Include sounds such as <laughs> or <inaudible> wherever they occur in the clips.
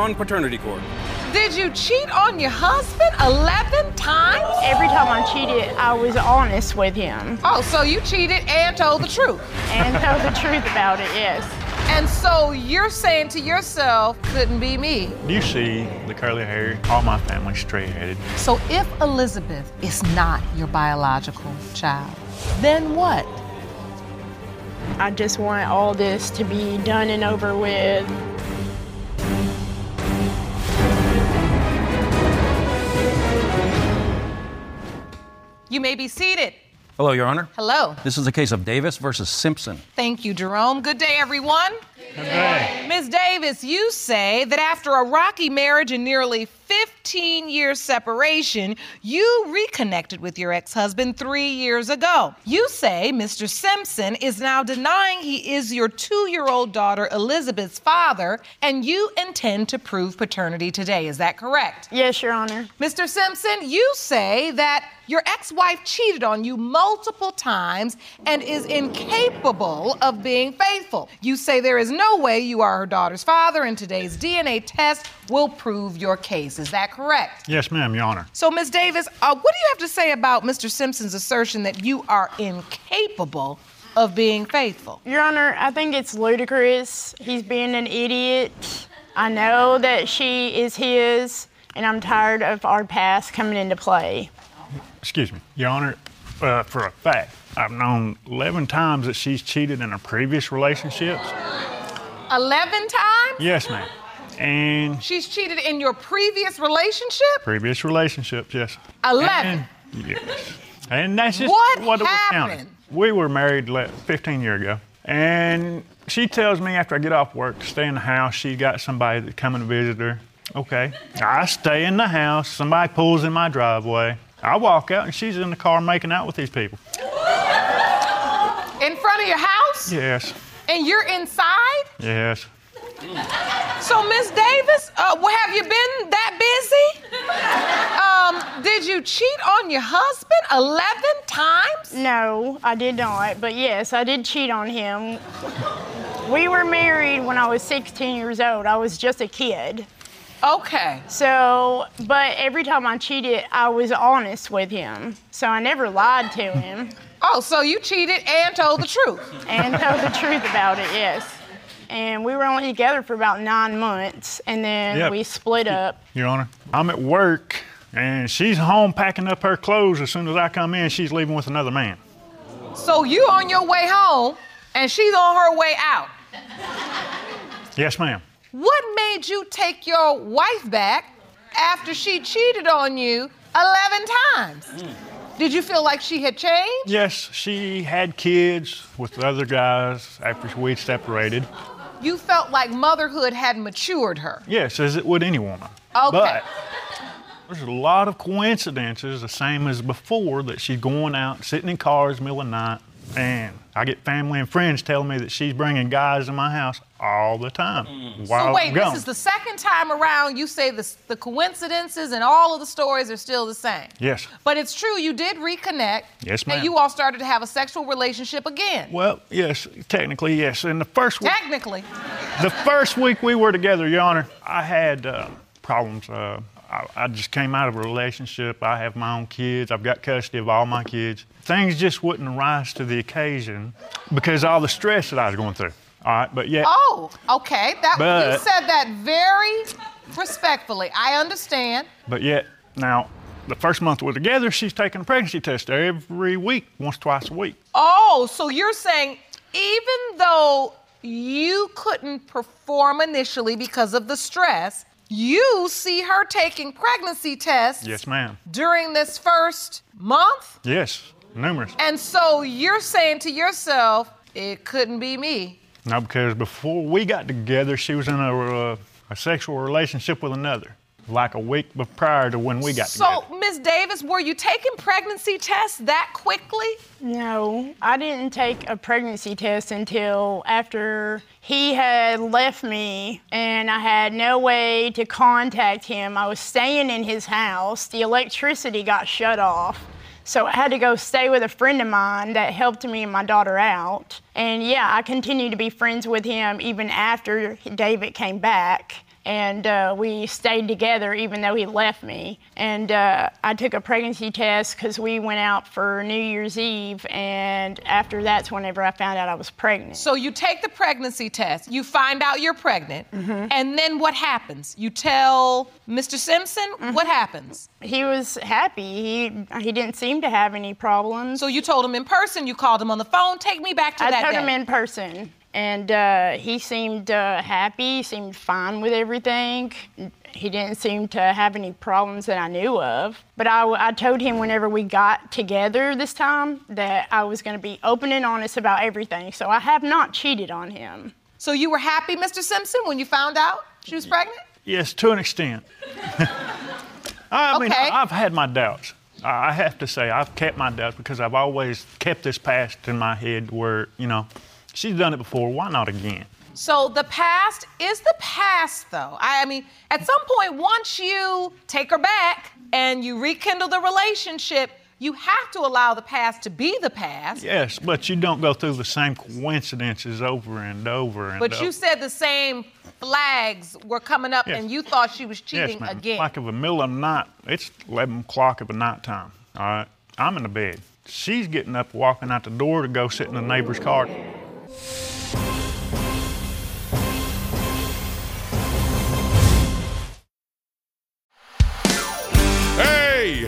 On Paternity Court. Did you cheat on your husband 11 times? Every time I cheated, I was honest with him Oh, so you cheated and told the truth. and told the truth about it, yes. And so you're saying to yourself, couldn't be me. You see the curly hair, all my family's straight headed. So if Elizabeth is not your biological child, then what? I just want all this to be done and over with. You may be seated. Hello, Your Honor. Hello. This is the case of Davis versus Simpson. Thank you, Jerome. Good day, everyone. Ms. Davis, you say that after a rocky marriage and nearly 15 years separation, you reconnected with your ex husband three years ago. You say Mr. Simpson is now denying he is your two year old daughter Elizabeth's father, and you intend to prove paternity today. Is that correct? Yes, Your Honor. Mr. Simpson, you say that your ex wife cheated on you multiple times and is incapable of being faithful. You say there is no way you are her daughter's father, and today's DNA test will prove your case. Is that correct? Yes, ma'am, Your Honor. So, Ms. Davis, uh, what do you have to say about Mr. Simpson's assertion that you are incapable of being faithful? Your Honor, I think it's ludicrous. He's being an idiot. I know that she is his, and I'm tired of our past coming into play. Excuse me, Your Honor. Uh, for a fact, I've known 11 times that she's cheated in her previous relationships. 11 times? Yes, ma'am. And She's cheated in your previous relationship? previous relationships, yes. 11. And, yes. And that's just What it was happened? counted. We were married le- 15 years ago. And she tells me after I get off work to stay in the house. She got somebody that come and visit her. Okay. I stay in the house. Somebody pulls in my driveway. I walk out and she's in the car making out with these people. In front of your house? Yes. And you're inside? Yes. So, Miss Davis, uh, well, have you been that busy? Um, did you cheat on your husband 11 times? No, I did not, but yes, I did cheat on him. We were married when I was 16 years old. I was just a kid. Okay. So, but every time I cheated, I was honest with him. So I never lied to him Oh, so you cheated and told the truth. and told the truth about it, yes. And we were only together for about nine months, and then Yep. we split up. Your Honor. I'm at work and she's home packing up her clothes. As soon as I come in, she's leaving with another man. So you on your way home and she's on her way out. Yes, ma'am. What made you take your wife back after she cheated on you 11 times? Mm. Did you feel like she had changed? Yes, she had kids with other guys after we'd separated. You felt like motherhood had matured her. Yes, as it would any woman. Okay. But there's a lot of coincidences, the same as before, that she's going out, sitting in cars middle of the night, and I get family and friends telling me that she's bringing guys to my house all the time. While So wait, I'm this is the second time around you say the, the coincidences and all of the stories are still the same. Yes. But it's true, you did reconnect. Yes, And you all started to have a sexual relationship again. Well, yes, technically, yes. In the first week, Technically. the first week we were together, Your Honor, I had uh, problems. Uh, I, I just came out of a relationship. I have my own kids. I've got custody of all my kids. Things just wouldn't rise to the occasion because of all the stress that I was going through. All right, but yet, Oh, okay. That you said that very respectfully. I understand. but yet, now the first month we're together, she's taking a pregnancy test every week, once, twice a week. Oh, so you're saying even though you couldn't perform initially because of the stress, you see her taking pregnancy tests Yes, ma'am. during this first month. Yes, numerous. And so you're saying to yourself, it couldn't be me. No, because before we got together, she was in a, uh, a sexual relationship with another, like a week prior to when we got So, together. So, Miss Davis, were you taking pregnancy tests that quickly? No, I didn't take a pregnancy test until after he had left me and I had no way to contact him. I was staying in his house. The electricity got shut off. So I had to go stay with a friend of mine that helped me and my daughter out. And yeah, I continued to be friends with him even after David came back and uh, we stayed together even though he left me. And uh, I took a pregnancy test because we went out for New Year's Eve, and after that's whenever I found out I was pregnant. So you take the pregnancy test, you find out you're pregnant, and then what happens? You tell Mr. Simpson what happens? he was happy. He he didn't seem to have any problems. So you told him in person, you called him on the phone. Take me back to I that told day. him in person, and uh, he seemed uh, happy. Seemed fine with everything. He didn't seem to have any problems that I knew of. But I, I told him whenever we got together this time that I was going to be open and honest about everything. So I have not cheated on him. so you were happy, Mr. Simpson, when you found out she was pregnant? Yes, to an extent. <laughs> I mean, Okay. I've had my doubts. I I have to say, I've kept my doubts because I've always kept this past in my head where, you know, she's done it before, why not again? So the past is the past, though. I, mean, at some point, once you take her back and you rekindle the relationship, you have to allow the past to be the past. Yes, but you don't go through the same coincidences over and over and But over. you said the same flags were coming up Yes. and you thought she was cheating yes, ma'am. again. Like of the middle of the night, it's 11 o'clock of the night time, all right? I'm in the bed. She's getting up, walking out the door to go sit in the neighbor's car.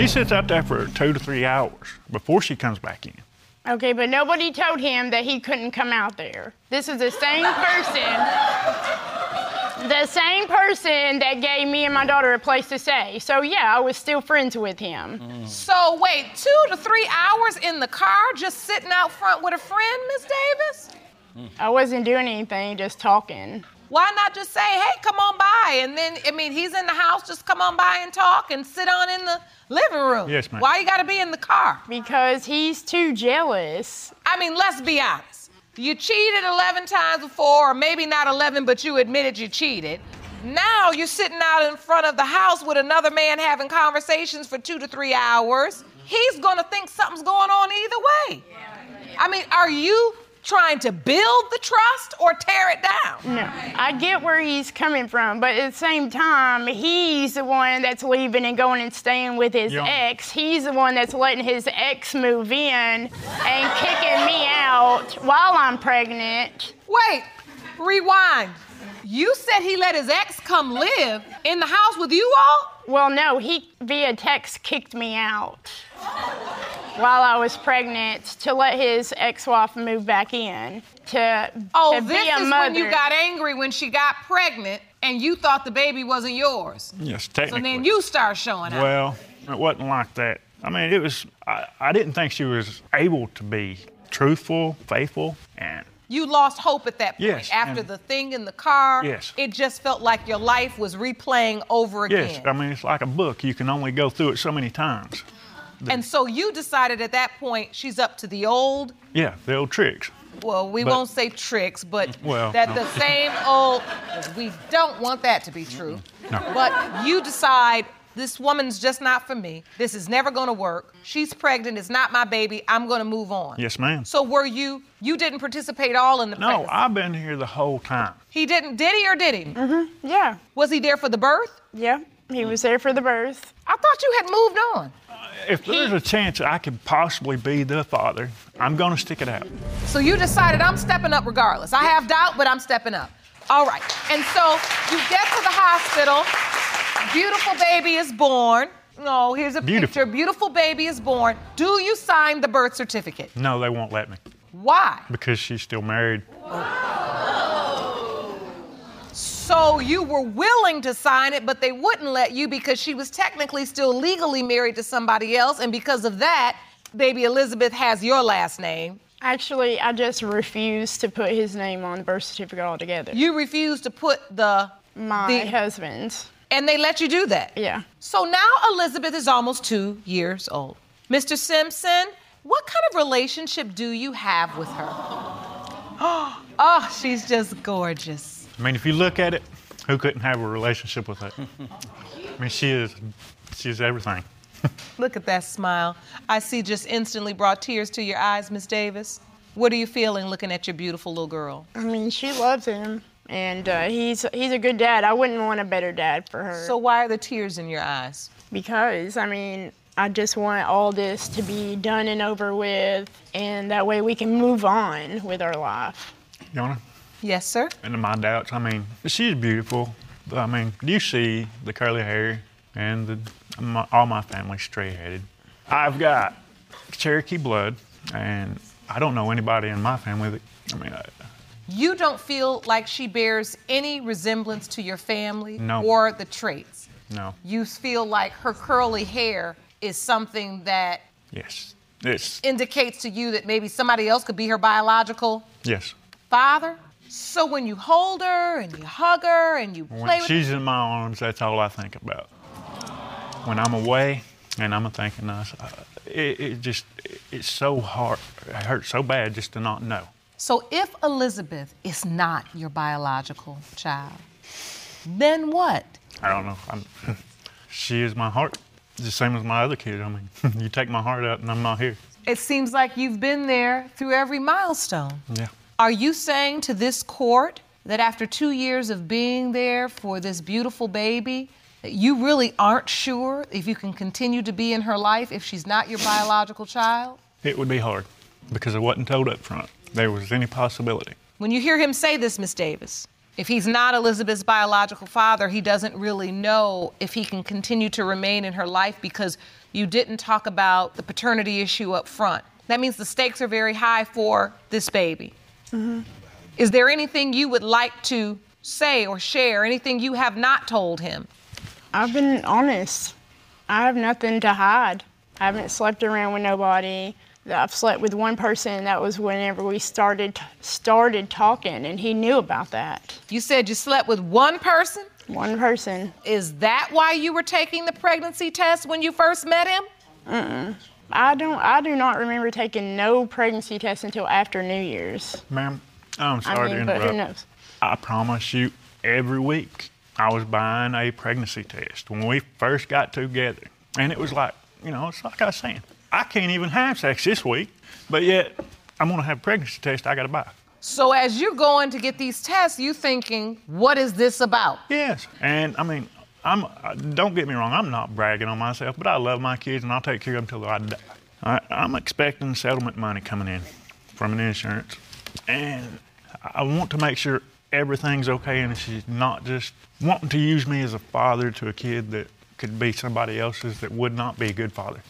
She sits out there for two to three hours before she comes back in. Okay, but nobody told him that he couldn't come out there. This is the same person, the same person that gave me and my daughter a place to stay. So yeah, I was still friends with him. So wait, two to three hours in the car just sitting out front with a friend, Miss Davis? I wasn't doing anything, just talking. Why not just say, hey, come on by? And then, I mean, he's in the house, just come on by and talk and sit on in the living room. Yes, ma'am. Why you gotta be in the car? Because he's too jealous. I mean, let's be honest. You cheated 11 times before, or maybe not 11, but you admitted you cheated. Now you're sitting out in front of the house with another man having conversations for two to three hours. He's gonna think something's going on either way. I mean, are you trying to build the trust or tear it down? No, I get where he's coming from, but at the same time, he's the one that's leaving and going and staying with his Yeah. ex. He's the one that's letting his ex move in and kicking me out while I'm pregnant. Wait, rewind. You said he let his ex come live in the house with you all? Well, no, he via text kicked me out while I was pregnant to let his ex-wife move back in to, Oh, to this be a is when you got angry when she got pregnant and you thought the baby wasn't yours. Yes, technically. So then you start showing up. Well, it wasn't like that. I mean, it was, I, I didn't think she was able to be truthful, faithful, and You lost hope at that point. Yes, After the thing in the car, Yes. it just felt like your life was replaying over again. yes, I mean, it's like a book. You can only go through it so many times. And so you decided at that point she's up to the old, Yeah, the old tricks. well, we But- won't say tricks, but Well, that no. the same old, we don't want that to be true. No. But you decide this woman's just not for me. This is never gonna work. She's pregnant. It's not my baby. I'm gonna move on. Yes, ma'am. So were you? You didn't participate all in the No, pregnancy. I've been here the whole time. he didn't. Did he or did he? Mm-hmm. Yeah, Was he there for the birth? yeah. He was there for the birth. I thought you had moved on. If there's a chance I could possibly be the father, I'm going to stick it out. So you decided I'm stepping up regardless. I have doubt, but I'm stepping up. All right. And so you get to the hospital. Beautiful baby is born. No, here's a Beautiful. picture. Beautiful baby is born. Do you sign the birth certificate? No, they won't let me Why? because she's still married. Oh. So you were willing to sign it, but they wouldn't let you because she was technically still legally married to somebody else, and because of that, baby Elizabeth has your last name. Actually, I just refused to put his name on the birth certificate altogether. You refused to put the My the- husband. and they let you do that. Yeah. So now Elizabeth is almost two years old. Mr. Simpson, what kind of relationship do you have with her? <gasps> Oh, she's just gorgeous. I mean, if you look at it, who couldn't have a relationship with her? I mean, she is, she is everything. Look at that smile. I see just instantly brought tears to your eyes, Miss Davis. What are you feeling looking at your beautiful little girl? I mean, she loves him, and uh, he's he's a good dad. I wouldn't want a better dad for her. So why are the tears in your eyes? because I mean, I just want all this to be done and over with, and that way we can move on with our life. Yona? Yes, sir. And my doubts, I mean, she's beautiful. But, I mean, you see the curly hair and the, my, all my family's straight headed. I've got Cherokee blood, and I don't know anybody in my family that, I mean, I, You don't feel like she bears any resemblance to your family No. or the traits. no. You feel like her curly hair is something that Yes. It's, indicates to you that maybe somebody else could be her biological yes. father. So when you hold her and you hug her and you When play with she's in my arms, that's all I think about. When I'm away and I'm thinking, uh, it, it just, it's so hard. It hurts so bad just to not know. So if Elizabeth is not your biological child, then what? I don't know. I'm, <laughs> she is my heart. The same as my other kid. I mean, <laughs> you take my heart out and I'm not here. It seems like you've been there through every milestone. Yeah. Are you saying to this court that after two years of being there for this beautiful baby, that you really aren't sure if you can continue to be in her life if she's not your biological child? It would be hard because I wasn't told up front there was any possibility. When you hear him say this, Miss Davis, if he's not Elizabeth's biological father, he doesn't really know if he can continue to remain in her life because you didn't talk about the paternity issue up front. That means the stakes are very high for this baby. Mm-hmm. Is there anything you would like to say or share, anything you have not told him? I've been honest. I have nothing to hide. I haven't slept around with nobody. I've slept with one person. That was whenever we started started talking, and he knew about that. You said you slept with one person. One person. Is that why you were taking the pregnancy test when you first met him? I don't. I do not remember taking no pregnancy test until after New Year's. Ma'am, I'm sorry I mean, to but who knows? I promise you, every week I was buying a pregnancy test when we first got together. And it was like, you know, it's like I was saying, I can't even have sex this week, but yet I'm gonna have a pregnancy test I gotta buy. So as you're going to get these tests, you thinking, what is this about? Yes, and I mean, I'm. uh, Don't get me wrong. I'm not bragging on myself, but I love my kids and I'll take care of them until I die. I, I'm expecting settlement money coming in from an insurance, and I want to make sure everything's okay and she's not just wanting to use me as a father to a kid that could be somebody else's that would not be a good father.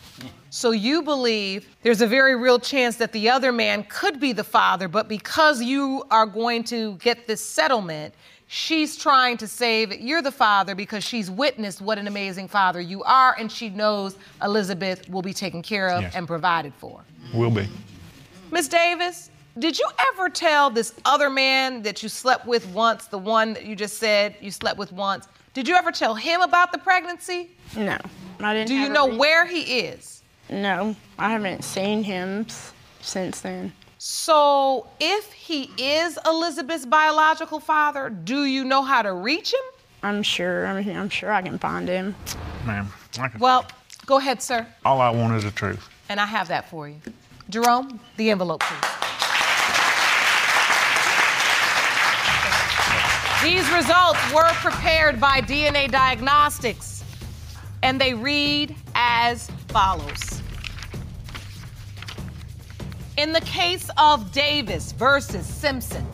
So you believe there's a very real chance that the other man could be the father, but because you are going to get this settlement, she's trying to say that you're the father because she's witnessed what an amazing father you are, and she knows Elizabeth will be taken care of Yes. and provided for. Will be. Miss Davis, did you ever tell this other man that you slept with once, the one that you just said you slept with once, did you ever tell him about the pregnancy? No, I didn't. Do you know re- where he is? No, I haven't seen him since then. So, if he is Elizabeth's biological father, do you know how to reach him? I'm sure. I mean, I'm sure I can find him. ma'am. I can- Well, go ahead, sir. all I want is the truth. And I have that for you. Jerome, the envelope, please. These results were prepared by DNA Diagnostics, and they read as follows. In the case of Davis versus Simpson,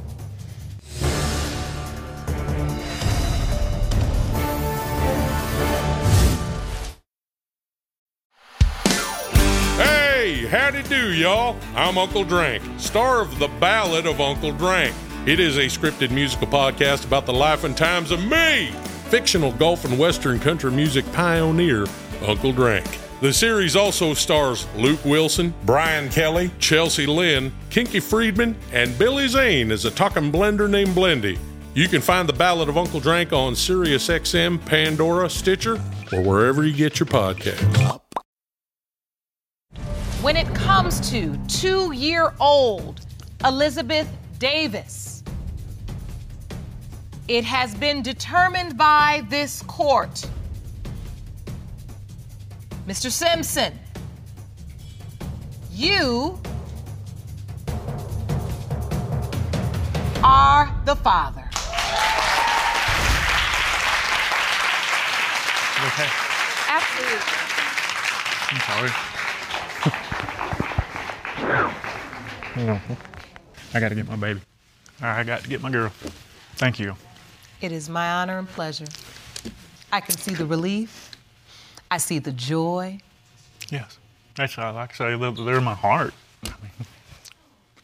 Hey, howdy do, y'all. I'm Uncle Drank, star of The Ballad of Uncle Drank. It is a scripted musical podcast about the life and times of me, fictional gulf and western country music pioneer, Uncle Drank. The series also stars Luke Wilson, Brian Kelly, Chelsea Lynn, Kinky Friedman, and Billy Zane as a talking blender named Blendy. You can find The Ballad of Uncle Drank on SiriusXM, Pandora, Stitcher, or wherever you get your podcasts. when it comes to two year old Elizabeth Davis, it has been determined by this court. Mr. Simpson, you are the father. Okay. Absolutely. I'm sorry. <laughs> I got to get my baby. I got to get my girl. Thank you. It is my honor and pleasure. I can see the relief. I see the joy. Yes. That's all I can say. They're, they're my heart. I mean,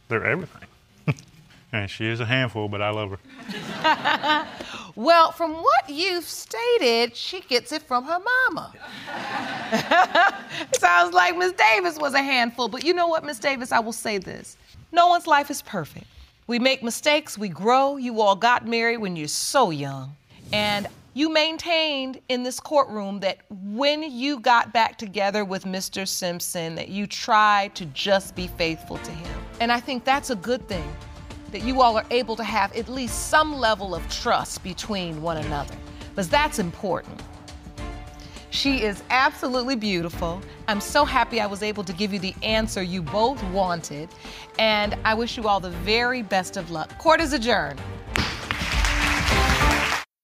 they're everything. <laughs> and she is a handful, but I love her. <laughs> Well, from what you've stated, she gets it from her mama. <laughs> Sounds like Miss Davis was a handful, but you know what, Miss Davis? I will say this no one's life is perfect. We make mistakes, we grow. You all got married when you're so young. And you maintained in this courtroom that when you got back together with Mr. Simpson, that you tried to just be faithful to him. And I think that's a good thing that you all are able to have at least some level of trust between one another, because that's important. She is absolutely beautiful. I'm so happy I was able to give you the answer you both wanted, and I wish you all the very best of luck. Court is adjourned.